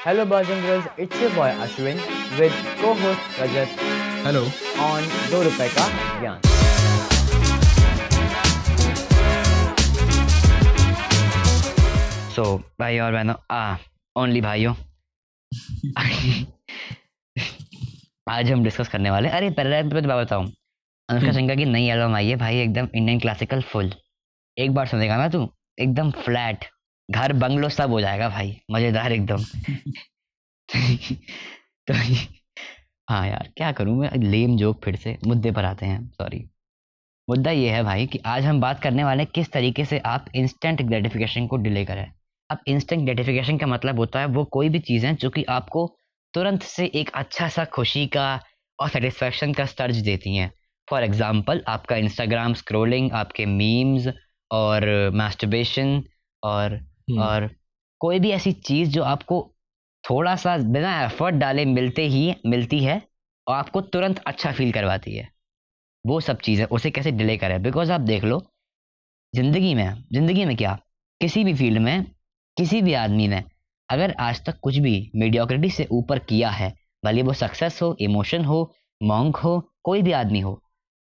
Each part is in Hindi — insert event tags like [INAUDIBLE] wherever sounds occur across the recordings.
Hello, boys and girls. It's your boy Ashwin with co-host Rajat hello on दो रुपए का ज्ञान। सो भाई और बहनों आ ओनली भाइयों। आज हम डिस्कस करने वाले अरे पहले मैं तो बताऊँ। अनुष्का। सिंह की नई एल्बम आई है। भाई एकदम इंडियन क्लासिकल फुल एक बार सुनेगा ना तू? एकदम फ्लैट घर बंगलो सब हो जाएगा भाई मज़ेदार एकदम। [LAUGHS] तो हाँ यार क्या करूँ मैं? लेम जोक फिर से मुद्दे पर आते हैं सॉरी मुद्दा ये है भाई कि आज हम बात करने वाले हैं किस तरीके से आप इंस्टेंट ग्रेटिफिकेशन को डिले करें। अब इंस्टेंट ग्रेटिफिकेशन का मतलब होता है वो कोई भी चीज़ें जो कि आपको तुरंत से एक अच्छा सा खुशी का और सेटिस्फेक्शन का स्टर्ज देती हैं। फॉर एग्ज़ाम्पल आपका इंस्टाग्राम स्क्रोलिंग आपके मीम्स और मास्टरबेशन और और कोई भी ऐसी चीज़ जो आपको थोड़ा सा बिना एफर्ट डाले मिलते ही, मिलती है और आपको तुरंत अच्छा फील करवाती है। वो सब चीज़ें, उसे कैसे डिले करें? बिकॉज़ आप देख लो, ज़िंदगी में ज़िंदगी में क्या, किसी भी फ़ील्ड में, किसी भी आदमी ने अगर आज तक कुछ भी मीडियोक्रिटी से ऊपर किया है, भले वो सक्सेस हो इमोशन हो मॉन्ग हो, कोई भी आदमी हो,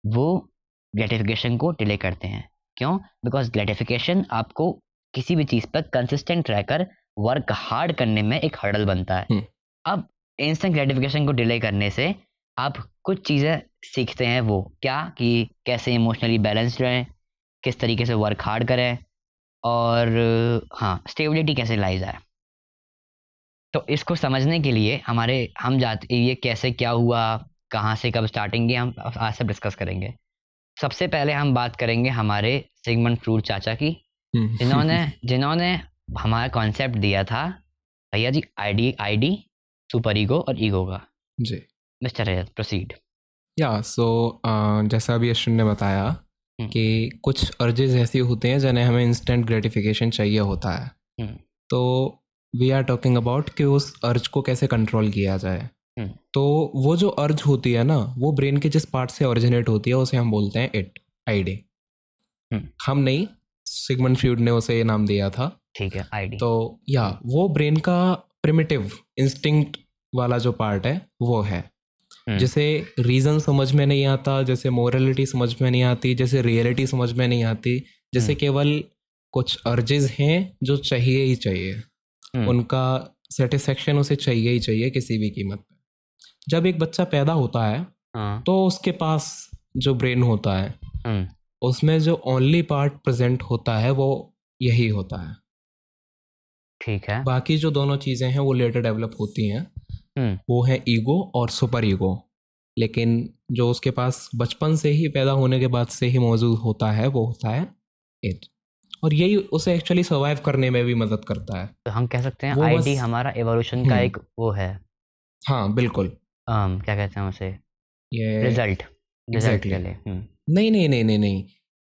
वो ग्रेटिफिकेशन को डिले करते हैं। क्यों? बिकॉज़ ग्रेटिफिकेशन आपको किसी भी चीज़ पर कंसिस्टेंट रहकर वर्क हार्ड करने में एक हर्डल बनता है। हम्म। अब इंस्टेंट ग्रेटिफिकेशन को डिले करने से आप कुछ चीज़ें सीखते हैं वो क्या कि कैसे इमोशनली बैलेंस्ड रहें किस तरीके से वर्क हार्ड करें और हाँ स्टेबिलिटी कैसे लाई जाए। तो इसको समझने के लिए हमारे हम जाते ये कैसे क्या हुआ कहाँ से कब स्टार्टिंग हम आज सब डिस्कस करेंगे। सबसे पहले हम बात करेंगे हमारे सिगमंड फ्रूट चाचा की। जिन्होंने जिन्होंने हमारा कॉन्सेप्ट दिया था भैया जी आईडी आईडी सुपर ईगो और ईगो का जी मिस्टर रजत प्रोसीड या सो जैसा अभी अश्विन ने बताया हम्म। कि कुछ अर्जेस ऐसी होते हैं जिन्हें हमें इंस्टेंट ग्रेटिफिकेशन चाहिए होता है हम्म। तो वी आर टॉकिंग अबाउट कि उस अर्ज़ को कैसे कंट्रोल किया जाए हम्म। तो वो जो अर्ज़ होती है ना वो ब्रेन के जिस पार्ट से ओरिजिनेट होती है उसे हम बोलते हैं इट आईडी हम्म। हम नहीं सिगमंड फ्यूड ने उसे ये नाम दिया था। ठीक है आईडी तो या वो ब्रेन का प्रिमिटिव इंस्टिंक्ट वाला जो पार्ट है वो है। हम्म। जैसे रीजन समझ में नहीं आता जैसे मोरलिटी समझ में नहीं आती जैसे रियलिटी समझ में नहीं आती जैसे हम्म। केवल कुछ अर्जेस हैं जो चाहिए ही चाहिए। हम्म। उनका सेटिस्फेक्शन उसे चाहिए ही चाहिए किसी भी कीमत पे। जब एक बच्चा पैदा होता है हाँ। तो उसके पास जो ब्रेन होता है उसमें जो ओनली पार्ट प्रेजेंट होता है वो यही होता है। ठीक है। बाकी जो दोनों चीज़ें हैं वो लेटर डेवलप होती हैं। हम्म, वो है ईगो और सुपर ईगो लेकिन जो उसके पास बचपन से ही पैदा होने के बाद से ही मौजूद होता है वो होता है इट और यही उसे एक्चुअली सर्वाइव करने में भी मदद करता है। तो हम कह सकते हैं आईडी बस- हमारा एवोल्यूशन का हम्म। एक वो है। हाँ बिल्कुल। um, क्या कहते हैं उसे? ये रिज़ल्ट रिज़ल्ट. के लिए। हम्म, नहीं नहीं नहीं नहीं नहीं।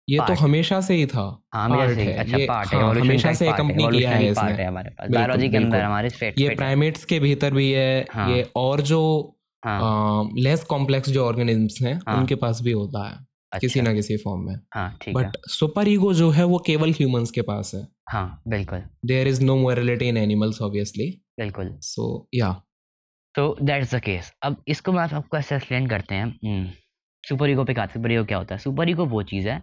ये तो हमेशा से ही था। हाँ हमेशा से है, अच्छा ये- पार्ट है। हाँ, हमेशा एक से कंपनी किया है इसने। हमारे पास। बायोलॉजी के अंदर हमारे ये प्राइमेट्स के भीतर भी है। हाँ। ये और जो हाँ। लेस कॉम्प्लेक्स जो ऑर्गेनिज्म्स हैं हाँ। उनके पास भी होता है अच्छा। किसी ना किसी फॉर्म में। हाँ ठीक बट सुपर ईगो जो है वो केवल ह्यूमंस के पास है। हाँ बिल्कुल। There is no morality in animals obviously बिल्कुल। सो या तो दैट्स द केस अब इसको मैं आपको ऐसे एक्सप्लेन करते हैं। सुपर ईगो पे क्या सुपर ईगो क्या होता है? सुपर ईगो वो चीज़ है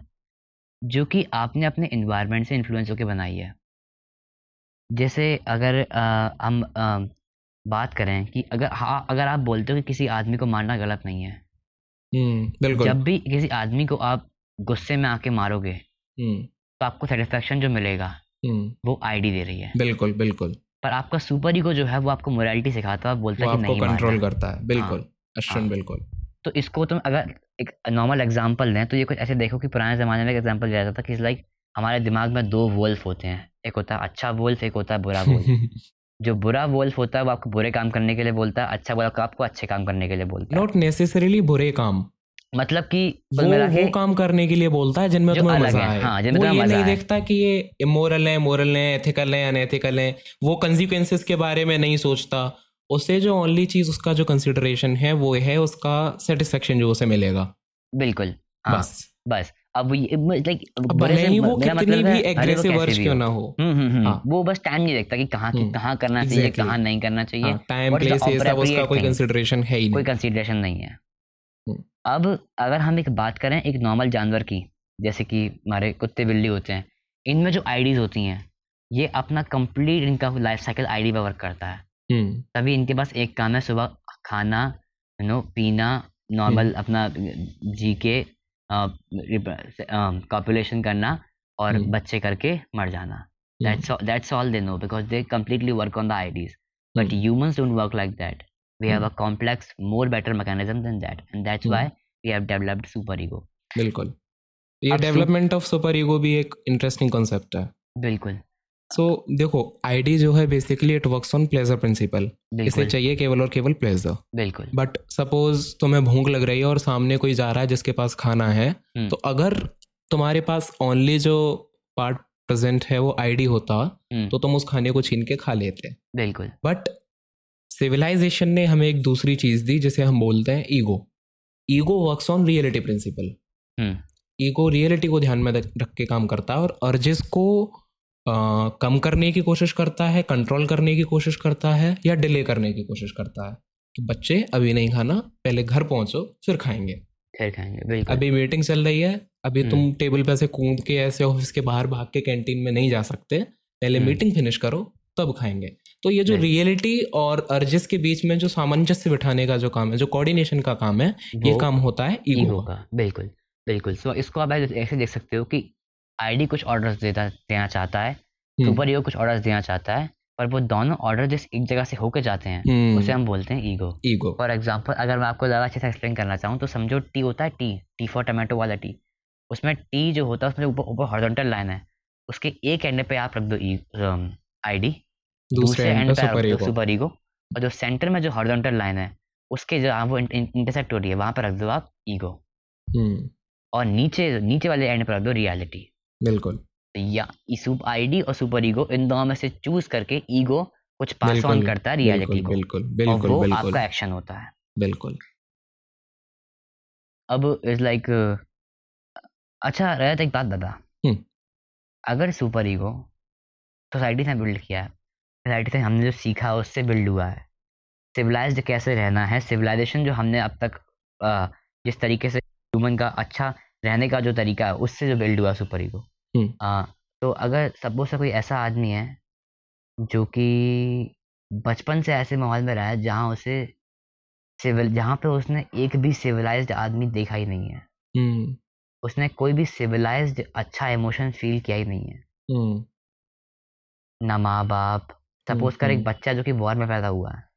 जो कि आपने अपने इन्वायरमेंट से इन्फ्लुएंस होकर बनाई है। जैसे अगर अ, हम अ, बात करें कि अगर हाँ अगर आप बोलते हो कि किसी आदमी को मारना गलत नहीं है। हम्म बिल्कुल। जब भी किसी आदमी को आप गुस्से में आके मारोगे हम्म। तो आपको सेटिस्फेक्शन जो मिलेगा हम्म। वो आईडी दे रही है। बिल्कुल बिल्कुल। पर आपका सुपर ईगो जो है वो आपको मोरालिटी सिखाता है बोलता है कि नहीं कंट्रोल करता है। बिल्कुल अश्विन हाँ। बिल्कुल। तो इसको तुम अगर एक नॉर्मल एग्जांपल दें तो ये कुछ ऐसे देखो कि पुराने ज़माने में एक एग्जांपल दिया जाता था कि लाइक हमारे दिमाग में दो वोल्फ होते हैं। एक होता है अच्छा वोल्फ एक होता है बुरा वोल्फ [LAUGHS] जो बुरा वोल्फ होता है वो आपको बुरे काम करने के लिए बोलता है अच्छा वोल्फ आपको अच्छे काम करने के लिए बोलता है। नॉट नेसेसरीली बुरे काम। मतलब कि वो वो काम करने के लिए बोलता है जिनमें तुम्हें मज़ा है, हाँ, जिनमें वो ये नहीं। देखता कि ये इमोरल है मोरल है एथिकल है अनएथिकल है वो कंसिक्वेंसेस के बारे में नहीं सोचता। उसे जो ओनली चीज़ उसका जो कंसिडरेशन है वो है उसका सेटिस्फेक्शन जो उसे मिलेगा। बिल्कुल। हाँ बस। बस। अब लाइक भले ही वो कितनी मतलब भी एग्रेसिव वर्ष क्यों ना हो। हम्म हम्म हम्म, हाँ। वो बस टाइम नहीं देखता कि कहाँ कहाँ करना चाहिए कहाँ नहीं करना चाहिए। टाइम प्लेस ये सब उसका कोई? कंसिडरेशन है ही कोई नहीं। कंसिडरेशन नहीं है। अब अगर हम एक बात करें एक नॉर्मल जानवर की जैसे कि हमारे कुत्ते बिल्ली होते हैं इनमें जो आईडीज होती हैं ये अपना कंप्लीट इनका लाइफ साइकिल आईडी पर वर्क करता है। हम्म। तभी इनके पास एक काम है सुबह खाना यू नो पीना नॉर्मल हम्म। अपना जी के कॉपुलेशन करना और हम्म। बच्चे करके मर जाना। That's all they know because they completely work on the ids but humans don't work like that we have a complex more better mechanism than that and that's why we have developed super ego बिल्कुल। ये डेवलपमेंट ऑफ़ सुपर ईगो भी एक इंटरेस्टिंग कांसेप्ट है। बिल्कुल। सो देखो आईडी जो है basically it works on pleasure principle इसे चाहिए केवल और केवल प्लेजर बिल्कुल। बट सपोज़ तुम्हें भूख लग रही है और सामने कोई जा रहा है जिसके पास खाना है हम्म। तो अगर तुम्हारे पास ओनली जो पार्ट प्रेजेंट है वो आईडी होता हम्म, तो तुम उस खाने को छीन के खा लेते। बिल्कुल। बट सिविलाइजेशन ने हमें एक दूसरी चीज़ दी जिसे हम बोलते हैं ego ego works on reality principle ego reality को ध्यान में रख के काम करता है और अर्जेस को कम करने की कोशिश करता है कंट्रोल करने की कोशिश करता है या डिले करने की कोशिश करता है? कि बच्चे अभी नहीं खाना पहले घर पहुंचो फिर खाएँगे। फिर खाएँगे बिल्कुल। अभी मीटिंग चल रही है अभी हम्म। तुम टेबल पे से कूद के ऐसे ऑफ़िस के बाहर भाग के कैंटीन में नहीं जा सकते। पहले हम्म। मीटिंग फिनिश करो तब खाएँगे। तो ये जो रियलिटी और अर्जेस के बीच में जो सामंजस्य बिठाने का जो काम है जो कोऑर्डिनेशन का काम है ये काम होता है ईगो का। बिल्कुल बिल्कुल। सो इसको आप ऐसे देख सकते हो कि आईडी कुछ ऑर्डर्स देता देना चाहता है हम्म, सुपर ईगो कुछ ऑर्डर्स देना चाहता है पर वो दोनों ऑर्डर जिस एक जगह से होके जाते हैं हम्म, उसे हम बोलते हैं ईगो ईगो फॉर एग्ज़ाम्पल अगर मैं आपको ज़्यादा अच्छे से एक्सप्लेन करना चाहूँ तो समझो टी होता है टी टी फॉर टमाटो वाला टी उसमें टी जो होता है उसमें ऊपर ऊपर हॉरिजॉन्टल लाइन है। उसके एक एंड पे आप रख दो आईडी दूसरे एंड पे सुपर ईगो और जो सेंटर में जो हॉरिजॉन्टल लाइन है उसके जो वो इंटरसेक्ट हो रही है वहाँ पर रख दो आप ईगो हम्म। और नीचे नीचे वाले एंड पर रख दो रियलिटी बिल्कुल। या आईडी और सुपर ईगो इन दोनों में से चूज़ करके ईगो कुछ पास ऑन करता है रियलिटी को। बिल्कुल और बिल्कुल वो बिल्कुल। आपका एक्शन होता है। बिल्कुल। अब इज़ लाइक अच्छा रहा एक बात बता। हम्म। अगर सुपर ईगो सोसाइटी से बिल्ड किया है सोसाइटी से हमने जो सीखा है उससे बिल्ड हुआ है। सिविलाइज्ड कैसे रहना है? सिविलाइजेशन जो हमने अब तक जिस तरीके से ह्यूमन का अच्छा रहने का जो तरीका है उससे जो बिल्ड हुआ सुपर ईगो। हम्म। तो अगर सपोज़ से कोई ऐसा आदमी है जो कि बचपन से ऐसे माहौल में रहा है जहाँ उसे सिविल जहाँ पे उसने एक भी सिविलाइज्ड आदमी देखा ही नहीं है। हम्म। उसने कोई भी सिविलाइज्ड अच्छा इमोशन फील किया ही नहीं है। हम्म। ना माँ बाप सपोज़ कर एक हम्म। बच्चा जो कि वॉर में पैदा हुआ है।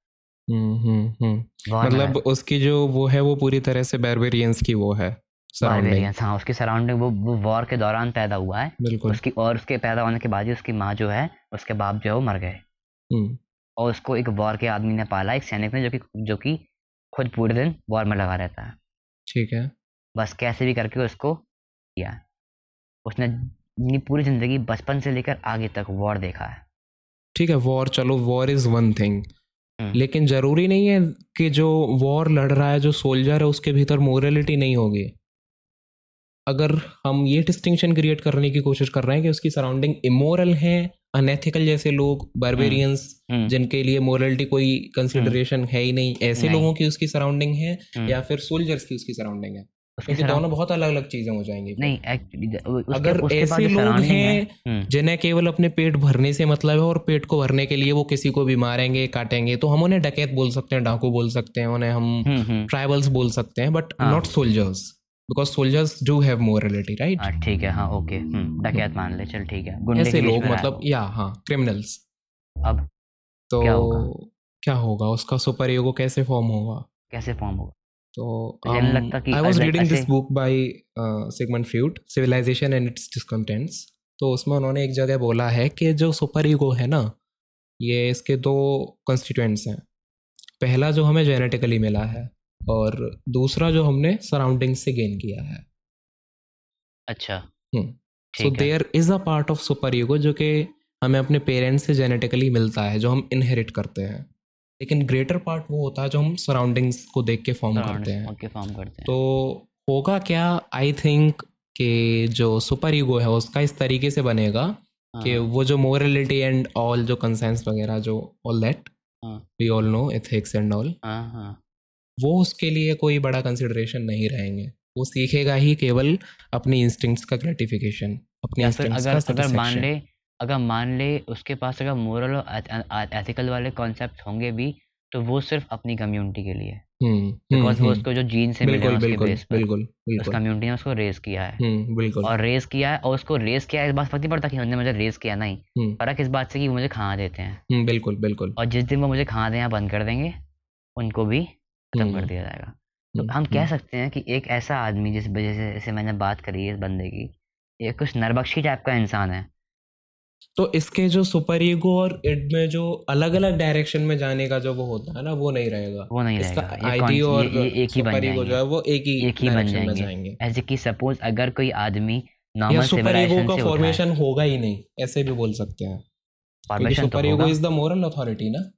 हम्म हम्म हम्म। वॉर मतलब उसकी जो वो है वो पूरी तरह से बारबेरियंस की वो है। हाँ उसकी सराउंडिंग वो वो वॉर के दौरान पैदा हुआ है। बिल्कुल। उसकी और उसके पैदा होने के बाद ही उसकी माँ जो है उसके बाप जो है वो मर गए। हम्म। और उसको एक वॉर के आदमी ने पाला एक सैनिक ने जो कि जो कि खुद पूरे दिन वॉर में लगा रहता है। ठीक है। बस कैसे भी करके उसको किया। उसने अपनी पूरी ज़िंदगी बचपन से लेकर आगे तक वॉर देखा है। ठीक है वॉर चलो वॉर इज़ वन थिंग। लेकिन ज़रूरी नहीं है कि जो वॉर लड़ रहा है जो सोल्जर है उसके भीतर मोरलिटी नहीं होगी। अगर हम ये डिस्टिंक्शन क्रिएट करने की कोशिश कर रहे हैं कि उसकी सराउंडिंग इमोरल है अनएथिकल जैसे लोग बारबेरियंस हम्म, जिनके लिए मोरलिटी कोई कंसिडरेशन है ही नहीं ऐसे नहीं। लोगों की उसकी सराउंडिंग है हम्म। या फिर सोल्जर्स की उसकी सराउंडिंग है क्योंकि दोनों बहुत अलग अलग चीज़ें हो जाएँगी नहीं उसके- अगर उसके ऐसे लोग हैं हम्म, जिन्हें केवल अपने पेट भरने से मतलब है और पेट को भरने के लिए वो किसी को भी मारेंगे काटेंगे तो हम उन्हें डकैत बोल सकते हैं डाकू बोल सकते हैं उन्हें हम हम्म, हम्म, ट्राइबल्स बोल सकते हैं but. Not soldiers because soldiers do have morality right ठीक है हाँ ओके हम्म, डकैत मान ले चल ठीक है। ऐसे लोग मतलब या हाँ क्रिमिनल्स अब तो क्या होगा? क्या होगा? उसका सुपर ईगो कैसे फॉर्म होगा? कैसे फॉर्म होगा? तो I was reading this book by Sigmund Freud civilization and its discontents तो उसमें उन्होंने एक जगह बोला है कि जो सुपर ईगो है ना ये इसके दो कॉन्स्टिट्यूएंट्स हैं। पहला जो हमें जेनेटिकली मिला है और दूसरा जो हमने सराउंडिंग से गेन किया है। अच्छा। So there is a part of super ego जो कि हमें अपने पेरेंट्स से जेनेटिकली मिलता है जो हम इनहेरिट करते हैं। लेकिन ग्रेटर पार्ट वो होता है जो हम सराउंडिंग्स को देख के फॉर्म करते हैं। फॉर्म करते हैं। तो होगा क्या? आई थिंक कि जो सुपर ईगो है उसका इस तरीके से बनेगा कि हाँ, वो जो मोरलिटी एंड ऑल जो कंसेंस वगैरह जो all that we all know ethics and all वो उसके लिए कोई बड़ा कंसिडरेशन नहीं रहेंगे। वो सीखेगा ही केवल अपनी इंस्टिंक्ट्स का ग्रेटिफिकेशन अपने अगर अगर मान ले अगर मान ले उसके पास अगर मोरल और एथिकल वाले कॉन्सेप्ट होंगे भी तो वो सिर्फ़ अपनी कम्युनिटी के लिए। हम्म हम्म, बिकॉज़ वो हम्म, उसको जो जीन से मिले बिल्कुल बिल्कुल पर उस कम्युनिटी ने उसको रेस किया है। हम्म बिल्कुल। और रेस किया है और उसको रेस किया है इस बात फ़र्क नहीं पड़ता कि उन्होंने मुझे रेस किया नहीं। हम्म। फ़र्क इस बात से कि वो मुझे खाना देते हैं। हम्म, बिल्कुल बिल्कुल। और जिस दिन वो मुझे खाना देना बंद कर देंगे उनको भी खत्म कर हम्म, दिया जाएगा। तो हम्म, हम कह हम्म, सकते हैं कि एक ऐसा आदमी जिस वजह से जैसे मैंने बात करी है इस बंदे की ये कुछ नरबख्शी टाइप का इंसान है। तो इसके जो सुपर ईगो और इड में जो अलग अलग डायरेक्शन में जाने का जो वो होता है ना वो नहीं रहेगा। वो नहीं इसका रहेगा। आईडी और ये, ये एक ही बन सुपर ईगो जो है वो एक ही एक ही बन जाएँगे। जाएँगे। ऐसे कि सपोज़ अगर कोई आदमी नॉर्मल सुपर ईगो का फॉर्मेशन होगा ही नहीं ऐसे भी बोल सकते हैं। फॉर्मेशन तो super ego is the moral authority ना।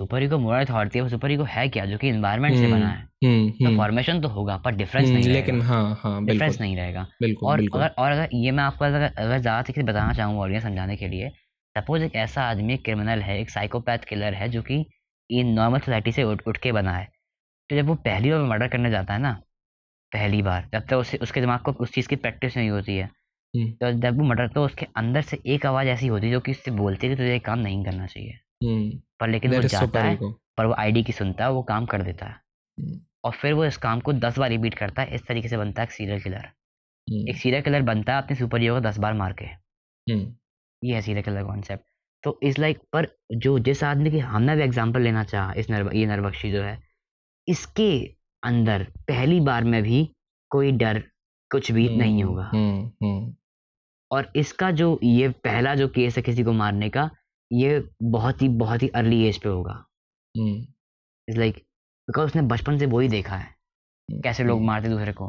सुपर ईगो मोरल अथॉरिटी है सुपर ईगो है क्या जो कि एनवायरनमेंट से हम्म बना है? हम्म तो हम्म। फॉर्मेशन तो होगा पर डिफरेंस हम्म, नहीं लेकिन हाँ हाँ डिफरेंस नहीं रहेगा। और बिल्कुल। अगर और अगर ये मैं आपको अगर अगर ज़्यादा तरीके से बताना चाहूँ ऑडियंस समझाने के लिए सपोज़ एक ऐसा आदमी क्रिमिनल है एक साइकोपैथ किलर है जो कि इन नॉर्मल सोसाइटी से उठ उठ के बना है। तो जब वो पहली बार मर्डर करने जाता है ना पहली बार जब तक उसे उसके दिमाग को उस चीज़ की प्रैक्टिस नहीं होती है हम्म, तो जब वो मर्डर तो उसके अंदर से एक आवाज़ ऐसी होती है जो कि उससे बोलती है कि तुझे ये काम नहीं करना चाहिए। हम्म पर लेकिन वो जाता है पर वो आईडी की सुनता है वो काम कर देता है। हम्म, और फिर वो इस काम को दस बार रिपीट करता है इस तरीके से बनता है एक सीरियल किलर हम्म, एक सीरियल किलर बनता है अपने सुपर हीरो को दस बार मार के। हम्म, ये है सीरियल किलर कॉन्सेप्ट तो इस लाइक पर जो जिस आदमी की हमने भी एग्ज़ाम्पल लेना चाहा इस नर ये नरबख्शी जो है इसके अंदर पहली बार में भी कोई डर कुछ भी नहीं होगा। हम्म, हम्म, और इसका जो ये पहला जो केस है किसी को मारने का ये बहुत ही बहुत ही अर्ली एज पे होगा। हम्म, इज़ लाइक बिकॉज़ उसने बचपन से वही देखा है। हम्म, कैसे लोग हम्म, मारते दूसरे को?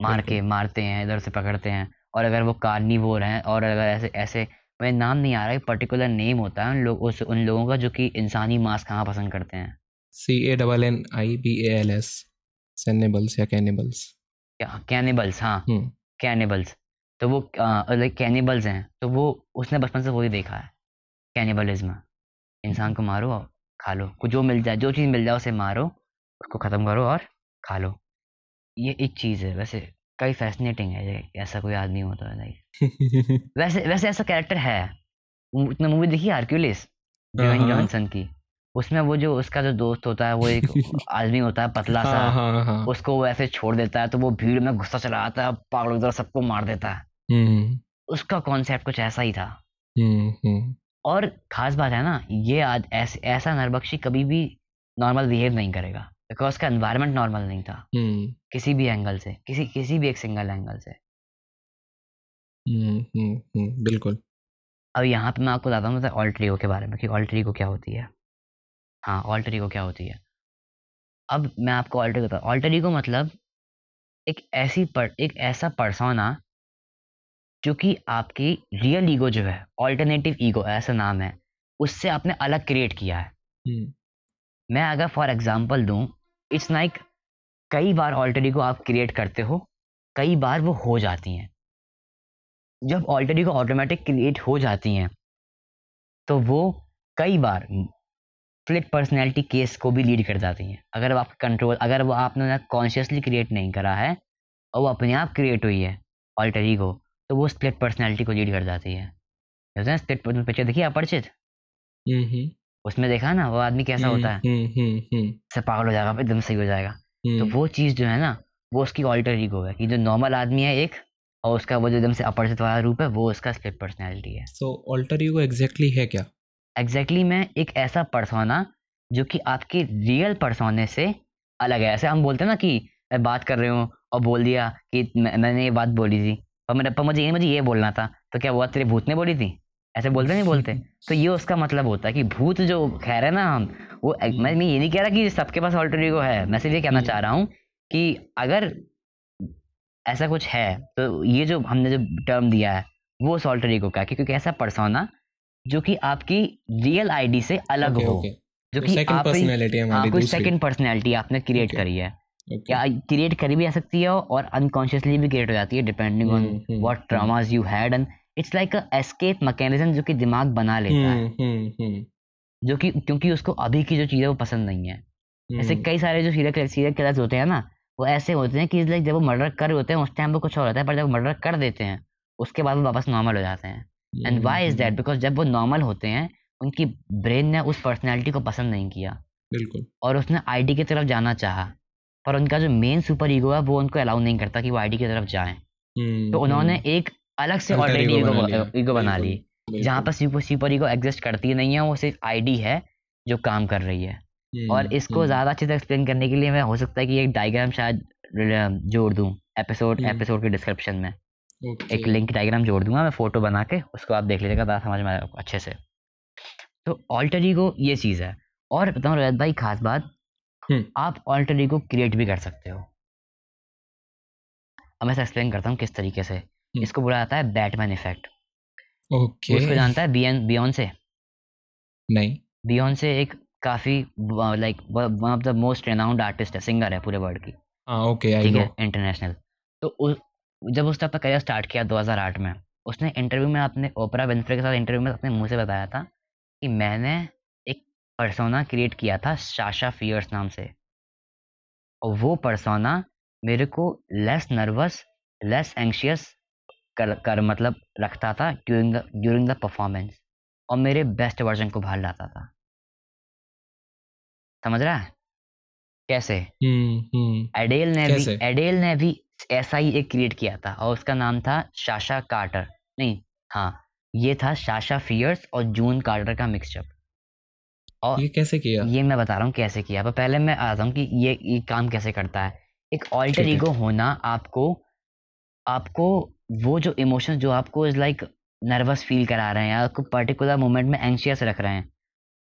मार के मारते हैं इधर से पकड़ते हैं। और अगर वो कार्निवोर हैं और अगर ऐसे ऐसे मुझे नाम नहीं आ रहा है पर्टिकुलर नेम होता है उन लोग उस उन लोगों का जो कि इंसानी मांस खाना पसंद करते हैं। C A double N I B A L S सेनेबल्स या कैनिबल्स क्या? कैनिबल्स हाँ। हम्म। कैनिबल्स तो वो लाइक कैनिबल्स हैं तो वो उसने बचपन से वही देखा है। कैनिबलिज्म इंसान को मारो और खा लो। कुछ जो मिल जाए जो चीज़ मिल जाए उसे मारो उसको ख़त्म करो और खा लो। ये एक चीज़ है। वैसे कई फैसिनेटिंग है ऐसा कोई आदमी होता है लाइक [LAUGHS] वैसे वैसे ऐसा कैरेक्टर है। तुमने मूवी देखी हार्क्यूलिस हाँ, ड्वेन। जॉनसन की। उसमें वो जो उसका जो दोस्त होता है वो एक [LAUGHS] आदमी होता है पतला सा। हाँ हाँ हाँ। उसको वो ऐसे छोड़ देता है तो वो भीड़ में गुस्सा चला आता है पागलों की तरह सबको मार देता है। हम्म। उसका कॉन्सेप्ट कुछ ऐसा ही था। हम्म हम्म। और खास बात है ना ये आज ऐस, ऐसा नरबख्शी कभी भी नॉर्मल बिहेव नहीं करेगा बिकॉज़ का एनवायरनमेंट नॉर्मल नहीं था। हम्म। किसी भी एंगल से किसी किसी भी एक सिंगल एंगल से। हम्म हम्म हम्म, बिल्कुल। अब यहाँ पे मैं आपको बताता हूँ मतलब ऑल्ट्रीगो के बारे में कि ऑल्ट्रीगो क्या होती है। हाँ ऑल्ट्रीगो क्या होती है। अब मैं आपको ऑल्ट्रीगो ऑल्ट्रीगो मतलब एक ऐसी पर एक ऐसा पर्सोना जो कि आपकी रियल ईगो जो है ऑल्टरनेटिव ईगो ऐसा नाम है उससे आपने अलग क्रिएट किया है। हम्म। मैं अगर फॉर एग्ज़ाम्पल दूँ इट्स लाइक कई बार ऑल्टर ईगो आप क्रिएट करते हो कई बार वो हो जाती हैं। जब ऑल्टर ईगो ऑटोमेटिक क्रिएट हो जाती हैं तो वो कई बार स्प्लिट पर्सनैलिटी केस को भी लीड कर जाती हैं। अगर आप कंट्रोल अगर वो आपने कॉन्शियसली क्रिएट नहीं करा है और वो अपने आप क्रिएट हुई है ऑल्टर ईगो तो वो स्प्लिट पर्सनैलिटी को लीड कर जाती है। जैसे स्प्लिट पिक्चर देखिए अपरिचित। हम्म हम्म। उसमें देखा ना वो आदमी कैसा होता है। हम्म हम्म हम्म। से पागल हो जाएगा एकदम सही हो जाएगा। तो वो चीज़ जो है ना वो उसकी ऑल्टर ईगो है कि जो नॉर्मल आदमी है एक और उसका वो जो एकदम से अपरिचित वाला रूप है वो उसका स्प्लिट पर्सनैलिटी है। सो ऑल्टर ईगो एग्जैक्टली है क्या? एग्जैक्टली मैं एक ऐसा पर्सोना जो कि आपके रियल पर्सोने से अलग है। ऐसे हम बोलते हैं ना कि मैं बात कर रहे हूँ और बोल दिया कि मैंने ये बात बोली थी। पर मेरे पर मुझे ये मुझे ये बोलना था तो क्या वो तेरे भूत ने बोली थी? ऐसे बोलते नहीं बोलते? [LAUGHS] तो ये उसका मतलब होता है कि भूत जो खैर है ना हम वो [LAUGHS] मैं मैं ये नहीं कह रहा कि सबके पास ऑल्टर ईगो है मैं सिर्फ़ ये कहना चाह रहा हूँ कि अगर ऐसा कुछ है तो ये जो हमने जो टर्म दिया है वो उस ऑल्टर ईगो का है, क्योंकि ऐसा पर्सोना जो कि आपकी रियल आईडी से अलग ओके हो ओके जो तो कि सेकंड आप ही- हाँ सेकंड पर्सनैलिटी आपने क्रिएट Okay. करी है। Okay. या क्रिएट करी भी जा सकती है और अनकॉन्शियसली भी क्रिएट हो जाती है depending on what traumas you had and it's like a escape mechanism जो कि दिमाग बना लेता है। हम्म, हम्म, हम्म, जो कि क्योंकि उसको अभी की जो चीज़ है वो पसंद नहीं है। ऐसे कई सारे जो सीरियल सीरियल किलर्स होते हैं ना वो ऐसे होते हैं कि लाइक जब वो मर्डर कर रहे होते हैं उस टाइम वो कुछ और होता है पर जब मर्डर कर देते हैं उसके बाद वो वापस नॉर्मल हो जाते हैं। And why is that because जब वो नॉर्मल होते हैं उनकी ब्रेन ने उस पर्सनैलिटी को पसंद नहीं किया। बिल्कुल। और उसने आईडी की तरफ़ जाना चाहा। पर उनका जो मेन सुपर ईगो है वो उनको अलाउ नहीं करता कि वो आईडी की तरफ़ जाएँ। हम्म, तो उन्होंने हम्म, एक अलग से ऑलरेडी ईगो ईगो बना ली जहाँ पर सुपर सुपर ईगो एग्जिस्ट करती नहीं है वो सिर्फ़ आईडी है जो काम कर रही है। और हम्म, इसको हम्म, ज़्यादा अच्छे से एक्सप्लेन करने के लिए मैं हो सकता है कि एक डायग्राम शायद जोड़ दूँ एपिसोड एपिसोड के डिस्क्रिप्शन में। okay, एक लिंक डायग्राम जोड़ दूँगा मैं फ़ोटो बना के उसको आप देख लीजिएगा समझ में आएगा अच्छे से। तो ऑल्टर ईगो ये चीज़ है। और बताऊँ रोहित भाई खास बात आप ऑल्टर ईगो क्रिएट भी कर सकते हो। अब मैं एक्सप्लेन करता हूँ किस तरीके से। इसको बोला जाता है बैटमैन इफ़ेक्ट okay, उसको जानता है बियन बियॉन से नहीं। बियॉन से एक काफ़ी like one of the most renowned artist है सिंगर है पूरे वर्ल्ड की। हाँ ओके ठीक है इंटरनेशनल तो उस जब उसने अपना करियर स्टार्ट किया 2008 में उसने इंटरव्यू में अपने ओपरा विंफ्रे के साथ इंटरव्यू में अपने मुँह से बताया था कि मैंने पर्सोना क्रिएट किया था शाशा फियर्स नाम से। और वो परसोना मेरे को लेस नर्वस लेस एंशियस कर, कर मतलब रखता था during the during the performance और मेरे बेस्ट वर्जन को बाहर लाता था। समझ रहा है? कैसे? हम्म हम्म। एडेल ने भी एडेल ने भी ऐसा ही एक क्रिएट किया था और उसका नाम था शाशा कार्टर। नहीं हाँ ये था शाशा फियर्स और जून कार्टर का मिक्सचर और ये कैसे किया? ये मैं बता रहा हूँ कैसे किया। पर पहले मैं आता हूँ कि ये ये काम कैसे करता है। एक ऑल्टर ईगो होना आपको आपको वो जो इमोशंस जो आपको इज़ लाइक नर्वस फील करा रहे हैं या आपको पर्टिकुलर मोमेंट में एंशियस रख रहे हैं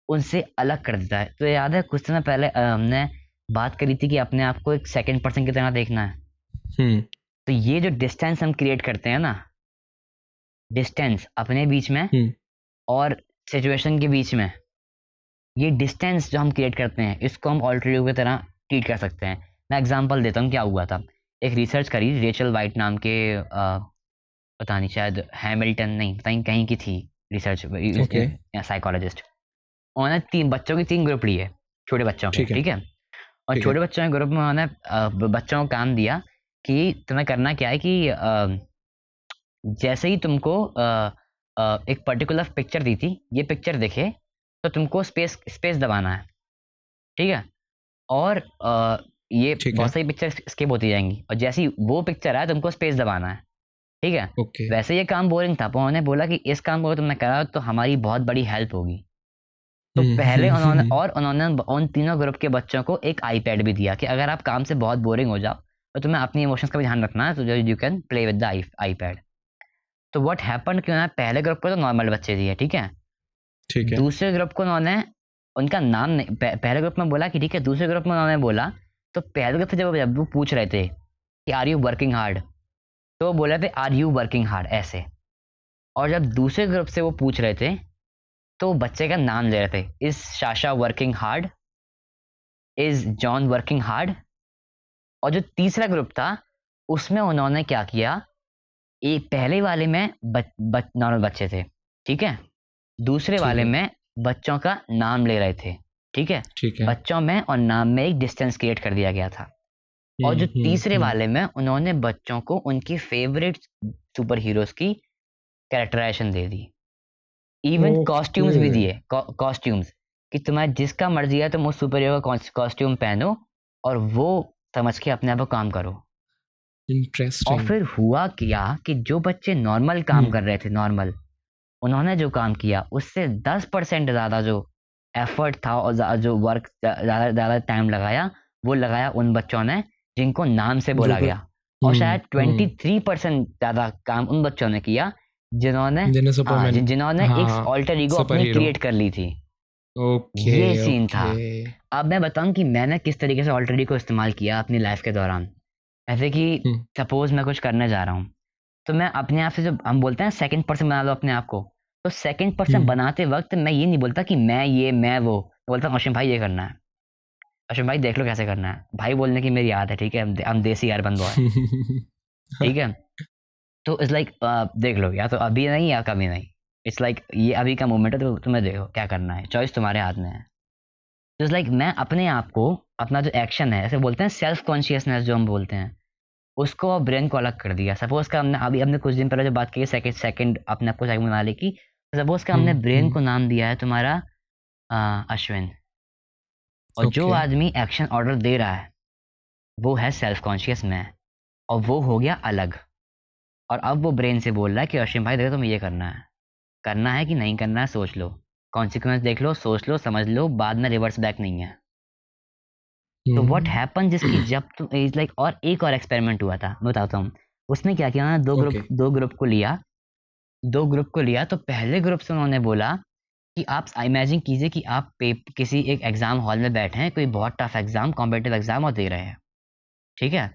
उनसे अलग कर देता है। तो याद है कुछ समय पहले हमने बात करी थी कि अपने आप को एक सेकेंड पर्सन की तरह देखना है। हम्म। तो ये जो डिस्टेंस हम क्रिएट करते हैं ना डिस्टेंस अपने बीच में हम्म। और सिचुएशन के बीच में ये डिस्टेंस जो हम क्रिएट करते हैं इसको हम ऑल्टरनेटिव की तरह ट्रीट कर सकते हैं। मैं एग्ज़ाम्पल देता हूँ क्या हुआ था? एक रिसर्च करी रेचल वाइट नाम के अ, पता नहीं शायद हैमिल्टन नहीं पता नहीं कहीं की थी रिसर्च साइकोलॉजिस्ट उन्होंने तीन बच्चों की तीन ग्रुप लिए छोटे बच्चों के ठीक है। और छोटे बच्चों के ग्रुप में उन्होंने बच्चों को काम दिया कि तुम्हें करना क्या है कि अ, जैसे ही तुमको अ, एक पर्टिकुलर पिक्चर दी थी ये पिक्चर दिखे तो तुमको स्पेस स्पेस दबाना है। ठीक है? और अ, ये बहुत सारी पिक्चर स्किप होती जाएँगी। और जैसी वो पिक्चर आए तुमको स्पेस दबाना है। ठीक है? ओके। वैसे ये काम बोरिंग था पर उन्होंने बोला कि इस काम को तुमने करा तो हमारी बहुत बड़ी हेल्प होगी। तो हम्म, पहले हम्म, उन्होंने हम्म। और उन्होंने उन तीनों ग्रुप के बच्चों को एक आईपैड भी दिया कि अगर आप काम से बहुत बोरिंग हो जाओ तो तुम्हें अपनी इमोशंस का भी ध्यान रखना है तो you can play with the I iPad तो व्हाट हैपन कि उन्होंने पहले ग्रुप को तो नॉर्मल बच्चे दिए ठीक है? ठीक है। दूसरे ग्रुप को उन्होंने, उनका नाम नहीं, पह- पहले ग्रुप में बोला कि ठीक है, दूसरे ग्रुप में उन्होंने बोला तो पहले ग्रुप से जब जब वो पूछ रहे थे कि आर यू वर्किंग हार्ड तो वो बोल रहे थे आर यू वर्किंग हार्ड ऐसे। और जब दूसरे ग्रुप से वो पूछ रहे थे तो बच्चे का नाम ले रहे थे is Sasha working hard is John working hard और जो तीसरा ग्रुप था, उसमें उन्होंने क्या किया एक पहले वाले में नॉर्मल बच्चे थे, ठीक है? दूसरे वाले में बच्चों का नाम ले रहे थे ठीक है? ठीक है। बच्चों में और नाम में एक डिस्टेंस क्रिएट कर दिया गया था। और जो हम्म, हम्म, तीसरे हम्म। वाले में उन्होंने बच्चों को उनकी फेवरेट सुपर हीरोज की कैरेक्टराइजेशन दे दी। इवन कॉस्ट्यूम्स भी दिए कॉस्ट्यूम्स कि तुम्हारा जिसका मर्ज़ी है तुम उस सुपर हीरो का कॉस्ट्यूम पहनो और वो समझ के अपने आप को काम करो। और फिर हुआ क्या कि जो बच्चे नॉर्मल काम हम्म। कर रहे थे नॉर्मल उन्होंने जो काम किया उससे दस परसेंट ज़्यादा जो एफर्ट था और जो वर्क ज़्यादा ज़्यादा टाइम लगाया वो लगाया उन बच्चों ने जिनको नाम से बोला गया। और हम्म, शायद हम्म। ट्वेंटी थ्री परसेंट ज़्यादा काम उन बच्चों ने किया जिन्होंने जिन्हें हाँ, जिन्होंने एक हाँ, ऑल्टर ईगो अपनी क्रिएट कर ली थी। ओके ये scene था। अब मैं बताऊँ कि मैंने किस तरीके से ऑल्टर ईगो इस्तेमाल किया अपनी लाइफ के दौरान। ऐसे कि हम्म। सपोज़ मैं कुछ करने जा रहा हूँ। तो मैं अपने आप से जो हम बोलते हैं सेकंड पर्सन बना लो अपने आप को तो सेकंड पर्सन हम्म। बनाते वक्त मैं ये नहीं बोलता कि मैं ये मैं वो बोलता हूँ अश्विन भाई ये करना है। अश्विन भाई देख लो कैसे करना है। भाई बोलने की मेरी याद है ठीक है? हम देसी अर्बन बॉय [LAUGHS] ठीक है? तो इट्स लाइक देख लो या तो अभी नहीं या कभी नहीं। इट्स लाइक like, ये अभी का मोमेंट है तो तुम्हें देखो क्या करना है। चॉइस तुम्हारे हाथ में है। तो इट्स लाइक मैं अपने आप को अपना जो एक्शन है ऐसे बोलते हैं सेल्फ कॉन्शियसनेस जो हम बोलते हैं। उसको और ब्रेन को अलग कर दिया। सपोज़ का हमने अभी हमने कुछ दिन पहले जो बात की सेकंड सेकंड अपने आपको सेकंड बना ली की सपोज़ का हमने हम्म, ब्रेन हम्म। को नाम दिया है तुम्हारा अश्विन। और जो आदमी एक्शन ऑर्डर दे रहा है वो है सेल्फ कॉन्शियस मैं। और वो हो गया अलग। और अब वो ब्रेन से बोल रहा है कि अश्विन भाई देखो तुम्हें ये करना है। करना है कि नहीं करना है सोच लो। कॉन्सिक्वेंस देख लो सोच लो समझ लो बाद में रिवर्स बैक नहीं है। तो व्हाट हैपन जिसकी जब तुम इज़ लाइक और एक और एक्सपेरिमेंट हुआ था मैं बताता हूँ उसने क्या किया ना दो ग्रुप Okay. दो ग्रुप को लिया दो ग्रुप को लिया तो पहले ग्रुप से उन्होंने बोला कि आप इमेजिन कीजिए कि आप किसी एक एग्ज़ाम हॉल में बैठे हैं कोई बहुत टफ एग्ज़ाम कॉम्पिटेटिव एग्ज़ाम और दे रहे हैं ठीक है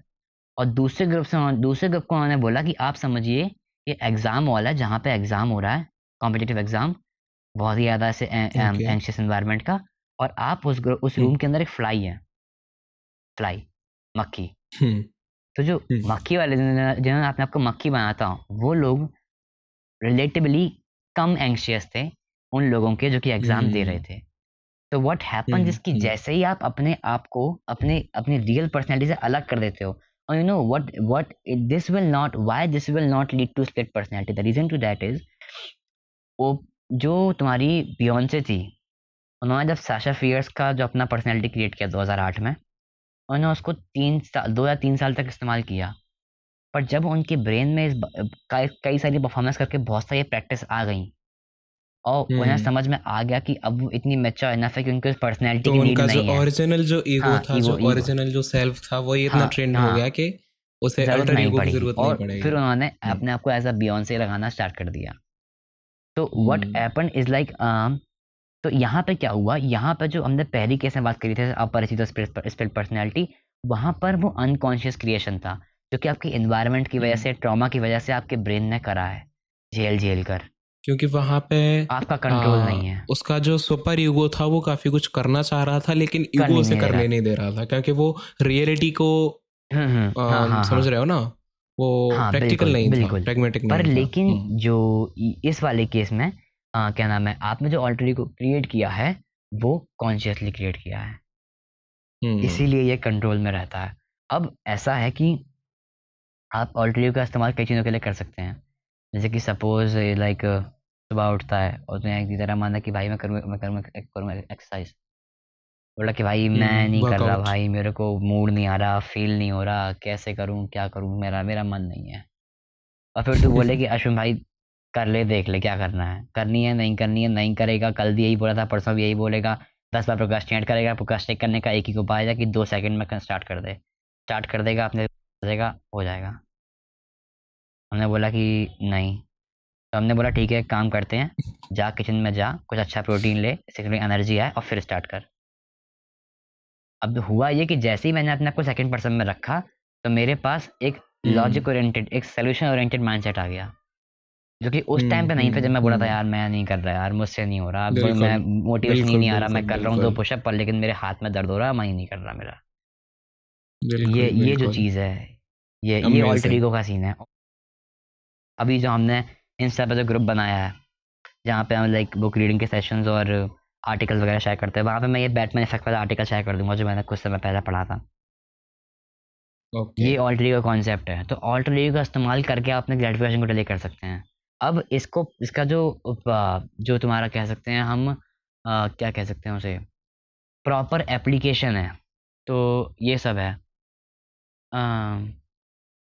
और दूसरे ग्रुप से दूसरे ग्रुप को उन्होंने बोला कि आप समझिए ये एग्ज़ाम हॉल है जहाँ पे एग्ज़ाम हो रहा है कॉम्पिटेटिव एग्ज़ाम बहुत ही ज़्यादा से Okay. एंशियस एनवायरनमेंट का और आप उस उस। रूम के अंदर एक फ्लाई है फ्लाई मक्खी तो जो। मक्खी वाले जिन्होंने अपने आप को मक्खी बनाता हूँ वो लोग रिलेटिवली कम एंशियस थे उन लोगों के जो कि एग्ज़ाम दे रहे। थे तो व्हाट हैपन जिसकी। जैसे ही आप अपने आप को अपने अपनी रियल पर्सनैलिटी से अलग कर देते हो और you know what what this will not why this will not lead to split personality the reason to that is वो जो तुम्हारी बियॉन्से थी उन्होंने जब साशा फियर्स का जो अपना पर्सनैलिटी क्रिएट किया 2008 में उन्होंने उसको तीन साल दो या तीन साल तक इस्तेमाल किया पर जब उनके ब्रेन में इस कई सारी परफॉर्मेंस करके बहुत सारी प्रैक्टिस आ गई और उन्हें हम्म। समझ में आ गया कि अब वो इतनी मेच्योर इनफ है कि उनकी पर्सनैलिटी तो की नीड उनका जो नहीं है ओरिजिनल जो ईगो हाँ, था ego- जो ओरिजिनल जो सेल्फ था वो इतना हाँ, ट्रेंड हाँ। हो गया कि उसे अल्टर ईगो की ज़रूरत नहीं पड़ेगी फिर उन्होंने हम्म। अपने आप को एज अ बियॉन्से लगाना स्टार्ट कर दिया तो व्हाट। हैपन इज़ लाइक तो यहाँ पे क्या हुआ यहाँ पे जो हमने पहली केस में बात करी थी अपरिचित स्पिरिट पर्सनैलिटी वहाँ पर वो अनकॉन्शियस क्रिएशन था जो कि आपके इन्वायरमेंट की वजह हम्म। से ट्रॉमा की वजह से आपके ब्रेन ने करा है झेल झेल कर क्योंकि वहाँ पे आपका कंट्रोल आ, नहीं है उसका जो सुपर ईगो था वो काफ़ी कुछ करना चाह रहा था लेकिन ईगो नहीं से करने। नहीं दे रहा था क्योंकि वो रियलिटी को आ, हाँ, हाँ, समझ हाँ। रहे हो ना वो हाँ, प्रैक्टिकल बिल्कुल, नहीं था बिल्कुल। प्रैग्मेटिक पर लेकिन जो इस वाले केस में आ, क्या नाम है आपने जो ऑल्टरी को क्रिएट किया है वो कॉन्शियसली क्रिएट किया है। हम्म, इसीलिए ये कंट्रोल में रहता है। अब ऐसा है कि आप ऑल्टरी का इस्तेमाल कई चीज़ों के लिए कर सकते हैं। जैसे कि सपोज़ लाइक सुबह उठता है और तुम्हें एक तरह माना कि भाई मैं करूँ मैं करूँ करूँ एक्सरसाइज बोला कि भाई मैं हम्म, नहीं कर रहा भाई मेरे को मूड नहीं आ रहा फील नहीं हो रहा कैसे करूँ क्या करूँ मेरा मेरा मन नहीं है। और फिर तू [LAUGHS] बोले कि अश्विन भाई कर ले, देख ले क्या करना है। करनी है, नहीं करनी है, नहीं करेगा, कल भी यही बोला था, परसों भी यही बोलेगा। दस बार प्रोकास्टिनेट करेगा प्रोकास्टिनेट करने का एक ही उपाय है कि दो सेकंड में स्टार्ट कर दे। स्टार्ट कर देगा, अपने देगा, हो जाएगा। हमने बोला कि नहीं। तो हमने बोला, ठीक है काम करते हैं। जा किचन में जा, कुछ अच्छा प्रोटीन ले इससे एनर्जी आए और फिर स्टार्ट कर। अब हुआ ये कि जैसे ही मैंने अपने आप को सेकंड पर्सन में रखा तो मेरे पास एक। लॉजिक ओरिएंटेड एक सोल्यूशन ओरिएंटेड माइंडसेट आ गया। जो कि उस टाइम पे नहीं था जब मैं बोला था हम्म, यार मैं नहीं कर रहा यार मुझसे नहीं हो रहा अब मैं मोटिवेशन ही नहीं आ रहा मैं कर रहा हूँ दो पुशअप पर लेकिन मेरे हाथ में दर्द हो रहा है मैं ही नहीं कर रहा मेरा। ये ये जो चीज़ है ये ये Amazing. ऑल्टर का सीन है। अभी जो हमने इंस्टा पे जो ग्रुप बनाया है जहाँ पे हम लाइक बुक रीडिंग के सेशंस और आर्टिकल वगैरह शेयर करते हैं वहाँ पे मैं ये बैटमैन इफ़ेक्ट वाला आर्टिकल शेयर कर दूँगा जो मैंने कुछ समय पहले पढ़ा था। ओके ये ऑल्टर ईगो कॉन्सेप्ट है। तो ऑल्टर का इस्तेमाल करके आप अपने ग्रेटिफिकेशन को डिले कर सकते हैं। अब इसको इसका जो जो तुम्हारा कह सकते हैं हम अ, क्या कह सकते हैं उसे? प्रॉपर एप्लीकेशन है। तो ये सब है।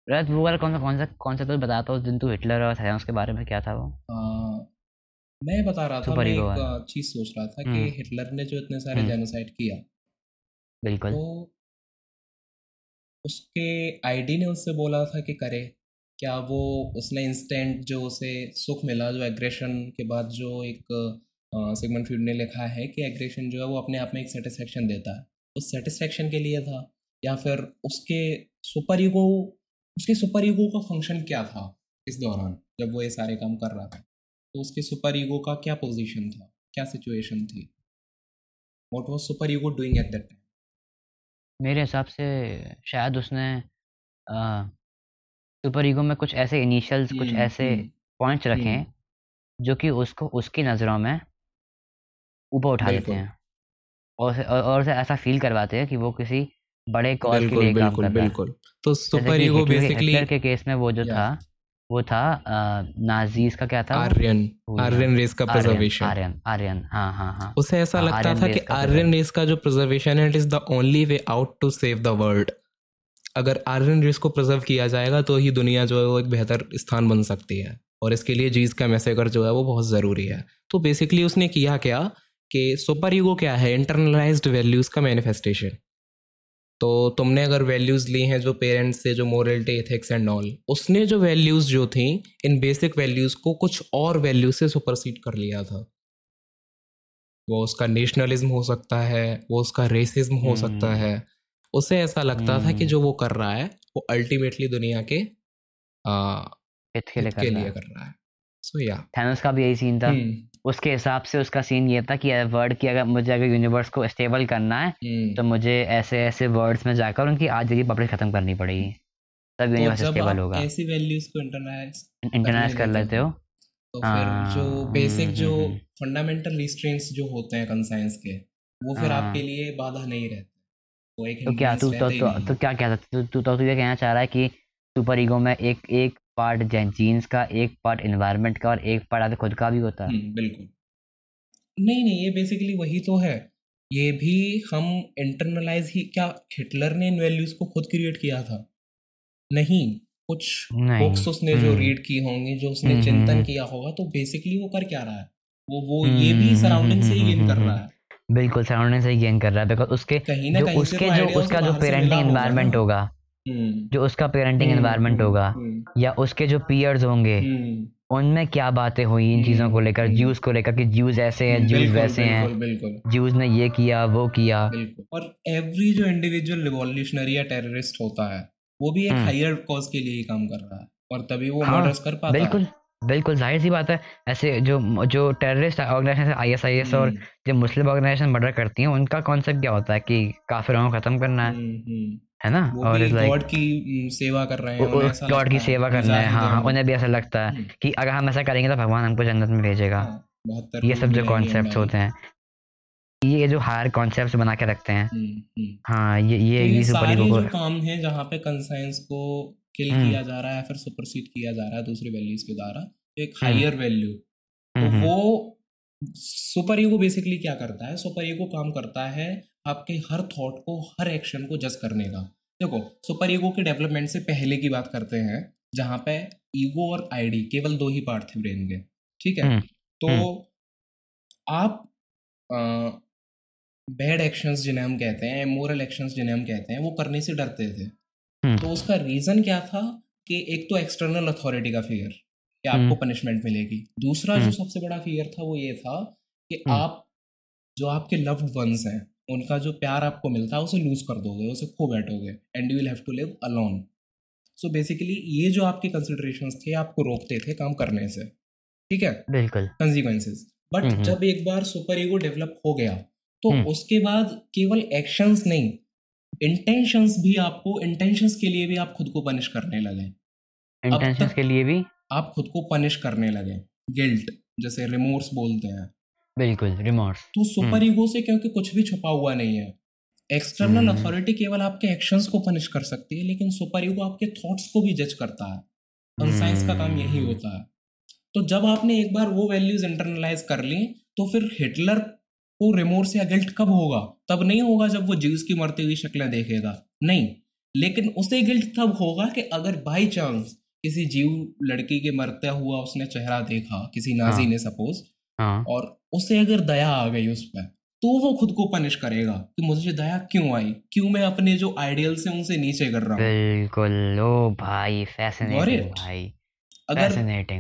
रथ वो वाला कौन सा कौन सा कौन सा तो बताता उस दिन तू हिटलर और थैनोस के बारे में क्या था वो? आ, मैं बता रहा था मैं एक चीज़ सोच रहा था कि हम्म। हिटलर ने जो इतने सारे हम्म। जेनोसाइड किया बिल्कुल। तो उसके आईडी ने उससे बोला था कि करे। क्या वो उसने इंस्टेंट जो उसे सुख मिला, जो एग्रेशन के बाद जो एक सिगमंड फ्रीड ने लिखा है कि एग्रेशन जो है वो अपने आप में एक सेटिस्फेक्शन देता है। उस सेटिस्फेक्शन के लिए था या फिर उसके सुपर ईगो उसके सुपर ईगो का फ़ंक्शन क्या था इस दौरान जब वो ये सारे काम कर रहा था? तो उसके सुपर ईगो का क्या पोजीशन था? क्या सिचुएशन थी? What was super ego doing at that time मेरे हिसाब से शायद उसने सुपर ईगो में कुछ ऐसे इनिशियल्स कुछ हम्म, ऐसे पॉइंट्स रखे हैं जो कि उसको उसकी नज़रों में ऊपर उठा देते हैं। और उसे और उसे ऐसा फील करवाते हैं कि वो किसी बड़े कॉज के लिए काम कर रहा है। बिल्कुल। तो सुपर ईगो बेसिकली के केस में वो जो था वो था नाजीज का क्या था? आर्यन आर्यन रेस का प्रिजर्वेशन आर्यन आर्यन हाँ हाँ हाँ। उसे ऐसा हाँ लगता था कि आर्यन रेस का जो प्रिजर्वेशन है it is the only way out to save the world अगर आर्यन रेस को प्रिजर्व किया जाएगा तो ही दुनिया जो है वो एक बेहतर स्थान बन सकती है। और इसके लिए जीज का मैसेकर जो है वो बहुत ज़रूरी है। तो बेसिकली उसने किया क्या कि सुपर ईगो क्या है? इंटरनलाइज्ड वैल्यूज़ का मैनिफेस्टेशन तो तुमने अगर वैल्यूज़ ली हैं जो पेरेंट्स से जो मोरलिटी एथिक्स एंड ऑल उसने जो वैल्यूज़ जो थी इन बेसिक वैल्यूज़ को कुछ और वैल्यूज़ से सुपरसीड कर लिया था। वो उसका नेशनलिज्म हो सकता है वो उसका रेसिज्म हो सकता हम्म। है। उसे ऐसा लगता था कि हम्म। जो वो कर रहा है वो अल्टीमेटली दुनिया के आ, के लिए कर के रहा लिए है। कर रहा है। सो या थैनोस का भी यही सीन था। हम्म। उसके हिसाब से उसका सीन ये था कि वर्ड की अगर मुझे अगर यूनिवर्स को स्टेबल करना है तो हम्म मुझे ऐसे ऐसे वर्ड्स में जाकर उनकी आज की पब्लिश खत्म करनी पड़ेगी। तब तो यूनिवर्स स्टेबल होगा। ऐसी वैल्यूज़ को इंटरनाइज इंटरनाइज कर लेते हो। तो फिर जो हाँ बेसिक जो हम्म हम्म। फंडामेंटल रिस्ट्रेंट्स जो होते हैं कंसाइंस के वो फिर आपके हाँ लिए बाधा नहीं रहते। तो क्या तू तो तो, तो क्या कहता तू तू तो ये कहना चाह रहा है कि सुपर ईगो में एक एक पार्ट जीन्स का एक पार्ट एनवायरनमेंट का और एक पार्ट खुद का भी होता है? हम्म बिल्कुल। नहीं नहीं ये बेसिकली वही तो है। ये भी हम इंटरनलाइज ही क्या हिटलर ने इन वैल्यूज़ को खुद क्रिएट किया था? नहीं। कुछ बुक्स उसने जो हम्म। रीड की होंगी जो उसने हम्म हम्म चिंतन हम्म। किया होगा तो बेसिकली वो कर क्या रहा है? वो वो ये भी हम्म सराउंडिंग से ही हम्म गेन कर हम्म रहा हम्म। है। बिल्कुल सराउंडिंग से ही गेन कर रहा है बिकॉज़ उसके कहीं जो कहीं उसके तो जो उसका जो पेरेंटिंग होगा एनवायरनमेंट होगा हम्म। जो उसका पेरेंटिंग हम्म एनवायरनमेंट हम्म होगा हम्म। या उसके जो पीयर्स होंगे हम्म। उनमें क्या बातें हुई इन चीज़ों को हम्म लेकर हम्म। ज्यूस को लेकर कि ज्यूस ऐसे हैं हम्म, ज्यूस वैसे हैं। बिल्कुल बिल्कुल। ज्यूस ने ये किया वो किया। और एवरी जो इंडिविजुअल रिवॉल्यूशनरी या टेररिस्ट होता है वो भी एक हम्म। हायर कॉज के लिए ही काम कर रहा है और तभी वो हाँ मर्डर्स कर पाता है। बिल्कुल ज़ाहिर सी बात है ऐसे जो जो terrorist organisation I S I S और हम्म। जो मुस्लिम ऑर्गेनाइजेशन मर्डर करती हैं उनका कॉन्सेप्ट क्या होता है कि काफिरों को खत्म करना है हम्म हम्म। है ना? और गॉड की हम्म, सेवा कर रहे हैं गॉड की सेवा करना है हाँ हाँ उन्हें भी ऐसा लगता है कि अगर हम ऐसा करेंगे तो भगवान हमको जन्नत में भेजेगा। हाँ ये सब जो कॉन्सेप्ट होते हैं ये जो हायर कॉन्सेप्ट बना के रखते हैं। हाँ ये ये तो ये ये सारे जो काम हैं जहाँ पे कंसाइंस को किल हम्म। किया जा रहा है फिर सुपरसीड किया जा रहा है दूसरी वैल्यूज़ के द्वारा एक हम्म। हायर वैल्यू तो हम्म हम्म। वो सुपर ईगो बेसिकली क्या करता है? सुपर ईगो काम करता है आपके हर थॉट को हर एक्शन को जज करने का। देखो सुपर ईगो के डेवलपमेंट से पहले की बात करते हैं जहाँ पे ईगो और आईडी केवल दो ही पार्ट थे ब्रेन के ठीक है? हम्म तो हम्म। आप बैड एक्शंस जिन्हें हम कहते हैं मोरल एक्शंस जिन्हें हम कहते हैं वो करने से डरते थे। हम्म तो उसका रीजन क्या था कि एक तो एक्सटर्नल अथॉरिटी का फियर कि आपको हम्म पनिशमेंट मिलेगी। दूसरा जो हम्म। सबसे बड़ा फियर था वो ये था कि हम्म। आप जो आपके लव्ड वंस हैं उनका जो प्यार आपको मिलता है उसे लूज कर दोगे उसे खो बैठोगे and you will have to live alone so basically ये जो आपके कंसिडरेशन थे आपको रोकते थे काम करने से। ठीक है? बिल्कुल। Consequences but hmm hmm. जब एक बार सुपर ईगो डेवलप हो गया तो हम्म। उसके बाद केवल एक्शंस नहीं इंटेंशंस भी आपको इंटेंशंस के लिए भी आप खुद को पनिश करने लगे इंटेंशंस के लिए भी? आप खुद को पनिश करने लगे गिल्ट जैसे रिमोर्स बोलते हैं। बिल्कुल रिमोर्स तो सुपर हम्म। ईगो से क्योंकि कुछ भी छुपा हुआ नहीं है। एक्सटर्नल हम्म। अथॉरिटी केवल आपके एक्शंस को पनिश कर सकती है लेकिन सुपर ईगो आपके थॉट्स को भी जज करता है। कंसाइंस का काम यही हम्म। होता है। तो जब आपने एक बार वो वैल्यूज़ इंटरनलाइज कर ली तो फिर हिटलर को रिमोर्स या गिल्ट कब होगा? तब नहीं होगा जब वो ज्यूस की मरती हुई शक्लें देखेगा। नहीं लेकिन उसे गिल्ट तब होगा कि अगर बाई चांस किसी जीव लड़की के मरता हुआ उसने चेहरा देखा किसी नाजी हाँ। ने सपोज़ हाँ। और उसे अगर दया आ गई उस पर तो वो खुद को पनिश करेगा कि मुझे दया क्यों आई? क्यों मैं अपने जो आइडियल्स हैं उनसे नीचे कर रहा हूँ? बिल्कुल ओ भाई फैसिनेटिंग भाई अगर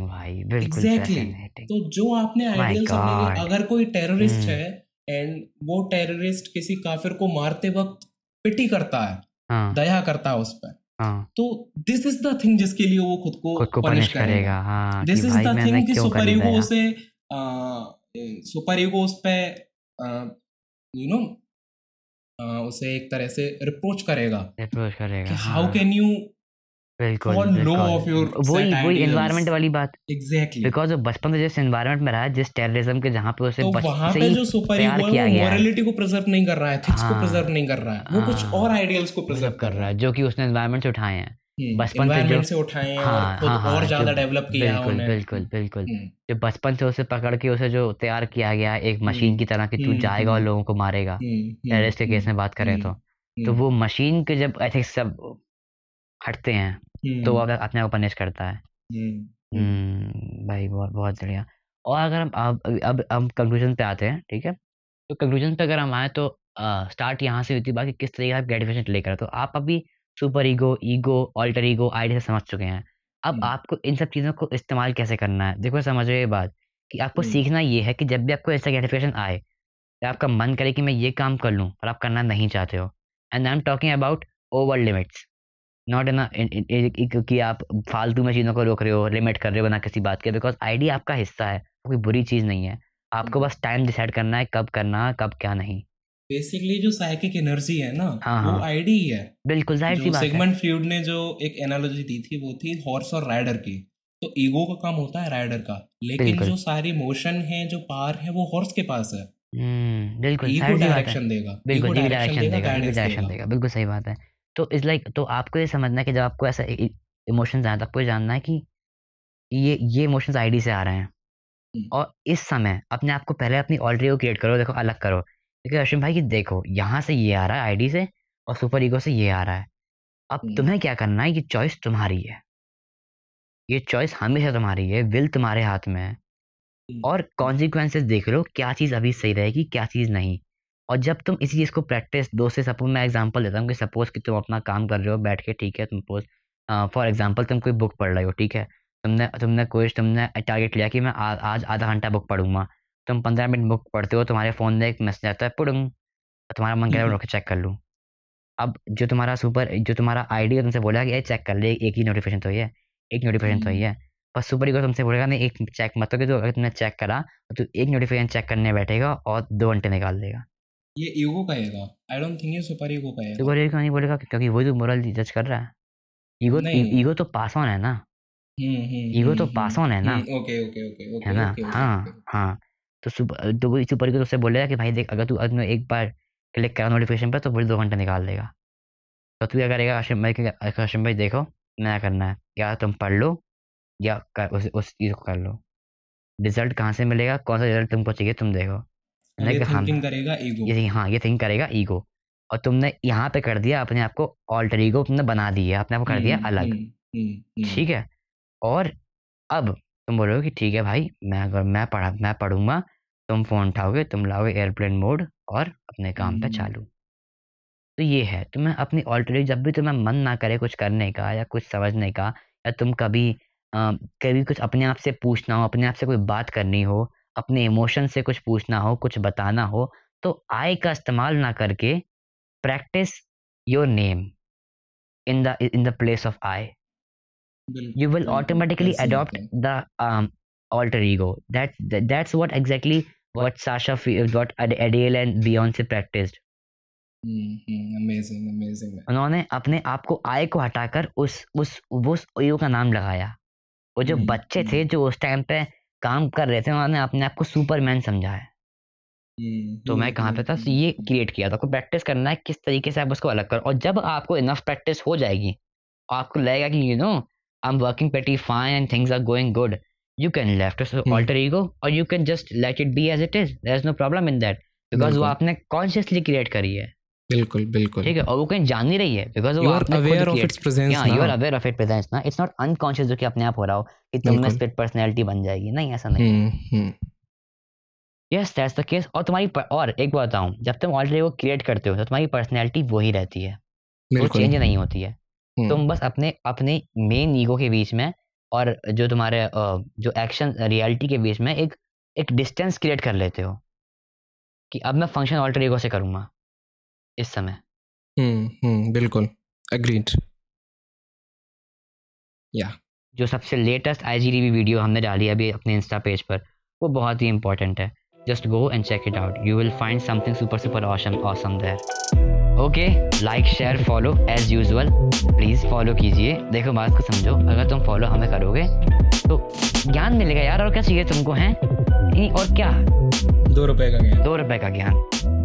भाई बिल्कुल फैसिनेटिंग तो जो आपने गॉड अगर कोई टेररिस्ट हम्म। है एंड वो टेररिस्ट किसी काफिर को मारते वक्त पिटी करता है हाँ। दया करता है उस पर। हाँ। तो दिस इज़ द थिंग जिसके लिए वो खुद को खुद को पनिश करेगा। हाँ दिस इज़ द थिंग कि सुपर ईगो उसे सुपर ईगो उस पर यू नो उसे एक तरह से रिप्रोच करेगा। अप्रोच करेगा हाउ कैन यू बिल्कुल वही वही एनवायरनमेंट वाली बात। एग्जैक्टली बिकॉज़ वो बचपन से जिस एनवायरनमेंट में रहा है जिस टेररिज्म के जहाँ पे उसे तो वहाँ पे जो सुपर तैयार है वो मॉरलिटी को प्रिजर्व नहीं कर रहा है एथिक्स को हाँ, प्रिजर्व नहीं कर रहा है। वो कुछ हाँ, और आइडियल्स को प्रिजर्व कर रहा है। जो कि उसने एनवायरनमेंट से उठाए हैं। बचपन से जो- से उठाए हाँ, और और ज़्यादा डेवलप किया बिल्कुल बिल्कुल बिल्कुल। हम्म, जो बचपन से उसे पकड़ के उसे जो तैयार किया गया है एक मशीन हम्म, की तरह कि तू हम्म, जाएगा और हम्म, लोगों को मारेगा हम्म, हम्म, टेररिस्ट के केस हम्म, में बात करें हम्म, तो। तो हम्म, वो मशीन के जब एथिक्स सब हटते हैं हम्म, तो वो अपने अपने आप को पनिश करता है। हम्म, हम्म, भाई बहुत बहुत बढ़िया। और अगर हम अब अब हम कंक्लूजन पे आते हैं ठीक है? तो कंक्लूजन पे अगर हम आए तो स्टार्ट यहाँ से हुई थी बाकी किस तरीके का ग्रेटिफिकेशन लेकर तो आप अभी super ego ego alter ego idea से समझ चुके हैं। अब हम्म। आपको इन सब चीज़ों को इस्तेमाल कैसे करना है? देखो समझो ये बात कि आपको हम्म। सीखना ये है कि जब भी आपको ऐसा ग्रेटिफिकेशन आए या आपका मन करे कि मैं ये काम कर लूँ और आप करना नहीं चाहते हो। And I am talking about over limits not in कि आप फालतू में चीज़ों को रोक रहे हो लिमिट कर रहे हो ना किसी बात के बिकॉज़ आइडिया आपका हिस्सा है कोई बुरी चीज़ नहीं है। आपको हम्म। बस टाइम डिसाइड करना है कब करना है कब क्या नहीं। बेसिकली जो साइकिक एनर्जी है ना हाँ, वो हाँ। आईडी ही है। बिल्कुल ज़ाहिर सी बात है। सिगमंड ने जो एक एनालॉजी दी थी वो थी हॉर्स और राइडर की। तो ईगो का काम होता है राइडर का लेकिन जो सारी मोशन है जो पावर है वो हॉर्स के पास है। हम्म, बिल्कुल डायरेक्शन देगा बिल्कुल डायरेक्शन देगा बिल्कुल सही बात है। तो इस लाइक तो आपको ये समझना है कि जब आपको ऐसा इमोशंस आए तो आपको ये जानना है कि ये ये इमोशंस आईडी से आ रहे हैं। और इस समय अपने आप को पहले अपनी ऑलरेडी को क्रिएट करो देखो अलग करो देखो अश्विन भाई कि देखो यहाँ से ये आ रहा है आईडी से और सुपर ईगो से ये आ रहा है अब। तुम्हें क्या करना है ये चॉइस तुम्हारी है ये चॉइस हमेशा तुम्हारी है विल तुम्हारे हाथ में है। और कॉन्सिक्वेंसेस देख लो क्या चीज़ अभी सही रहेगी क्या चीज़ नहीं और जब तुम इसी चीज़ को प्रैक्टिस दो से सपोज़ मैं एग्जांपल देता हूँ कि सपोज़ कि तुम अपना काम कर रहे हो बैठ के ठीक है तुम सपोज़ फॉर एग्जांपल तुम कोई बुक पढ़ रहे हो ठीक है? तुमने तुमने कोई तुमने टारगेट लिया कि मैं आ, आज आधा घंटा बुक पढ़ूँगा। तुम पंद्रह मिनट बुक पढ़ते हो तुम्हारे फ़ोन में एक मैसेज आता है पुड़ुंग तुम्हारा मन कह रहा है चेक कर लूँ। अब जो तुम्हारा सुपर जो तुम्हारा आइडिया तुमसे बोला कि ये चेक कर ले एक ही नोटिफिकेशन तो है एक नोटिफिकेशन तो है। पर सुपर ईगो तुमसे बोलेगा नहीं एक चेक मत करो तो अगर तुमने चेक करा तो तू एक नोटिफिकेशन चेक करने बैठेगा और दो घंटे निकाल देगा। ये ईगो कहेगा आई डोंट थिंक ये सुपर ईगो कहेगा सुपर ईगो नहीं बोलेगा? क्योंकि वही तो मोरल जज कर रहा है। ईगो ईगो तो पास ऑन है ना। हम्म, हम्म, ईगो तो हम्म, पास हम्म, ऑन है ना। हम्म, ओके ओके ओके ओके है ना? ओके, हाँ हाँ। तो सुपर तो वही सुपर ईगो तो उससे बोलेगा कि भाई देख अगर तू अगर एक बार क्लिक करा नोटिफिकेशन पर तो वही दो घंटे निकाल देगा। तो तू क्या करेगा आशिम भाई क्या आशिम भाई देखो नया करना है। या तुम पढ़ लो या कर, उस उस चीज़ को कर लो। रिज़ल्ट कहाँ से मिलेगा? कौन सा रिज़ल्ट तुमको चाहिए तुम देखो। मैंने ये कहा, हाँ करेगा ईगो ये हाँ ये थिंक करेगा ईगो और तुमने यहाँ पे कर दिया अपने आप को ऑल्टर ईगो तुमने बना दिया अपने आप को कर दिया अलग। ठीक है? और अब तुम बोलोगे कि ठीक है भाई मैं अगर मैं पढ़ा मैं पढ़ूँगा तुम फ़ोन उठाओगे तुम लाओगे एयरप्लेन मोड और अपने काम पे हम्म। चालू। तो ये है तुम्हें अपनी ऑल्टरनेट जब भी तुम्हें मन ना करे कुछ करने का या कुछ समझने का या तुम कभी अ, कभी कुछ अपने आप से पूछना हो अपने आप से कोई बात करनी हो अपने इमोशन से कुछ पूछना हो कुछ बताना हो तो आई का इस्तेमाल ना करके practice your name in the in the place of I will automatically adopt the um, alter ego. That, that that's what exactly what? sasha what Ad- adele and beyonce practiced. Amazing amazing उन्होंने अपने आप को आय को हटाकर उस उस वो उस ईगो का नाम लगाया। वो जो हम्म, बच्चे थे हम्म। जो उस टाइम पे काम कर रहे थे उन्होंने अपने आप को सुपरमैन समझा है। हम्म, तो मैं कहाँ पे था? तो ये हम्म, क्रिएट किया था। प्रैक्टिस करना है किस तरीके से आप उसको अलग करो। और जब आपको इनफ प्रैक्टिस हो जाएगी आपको लगेगा कि you know I am working pretty fine and things are going good you can left alter ego और you can just let it be as it is there is no problem in that because वो आपने कॉन्शियसली क्रिएट करी है। बिल्कुल बिल्कुल। ठीक है और वो कहीं जान नहीं रही है बिकॉज़ वो आपने aware of its presence yeah you are aware of it presence ना it's not unconscious जो कि अपने आप हो रहा हो कि तुम में split personality बन जाएगी। नहीं ऐसा नहीं। यस दैट्स द केस और तुम्हारी per- और एक बात बताऊँ जब तुम ऑलरेडी वो क्रिएट करते हो तो तुम्हारी पर्सनैलिटी वही रहती है। वो चेंज नहीं होती है। हम्म, तुम बस अपने अपने मेन ईगो के बीच में और जो तुम्हारे जो एक्शन रियलिटी के बीच में एक एक डिस्टेंस क्रिएट कर लेते हो। कि अब मैं फ़ंक्शन ऑल्टर ईगो से करूँगा। इस समय। हम्म हम्म बिल्कुल अग्रीड या जो सबसे लेटेस्ट आई वीडियो हमने डाली है अभी अपने इंस्टा पेज पर वो बहुत ही इंपॉर्टेंट है। Just go and check it out you will find something super super awesome awesome there okay like share follow as usual please follow कीजिए। देखो बात को समझो। अगर तुम फॉलो हमें करोगे तो ज्ञान मिलेगा यार। और क्या चाहिए तुमको हैं? और क्या? दो रुपए का ज्ञान। दो रुपए का ज्ञान।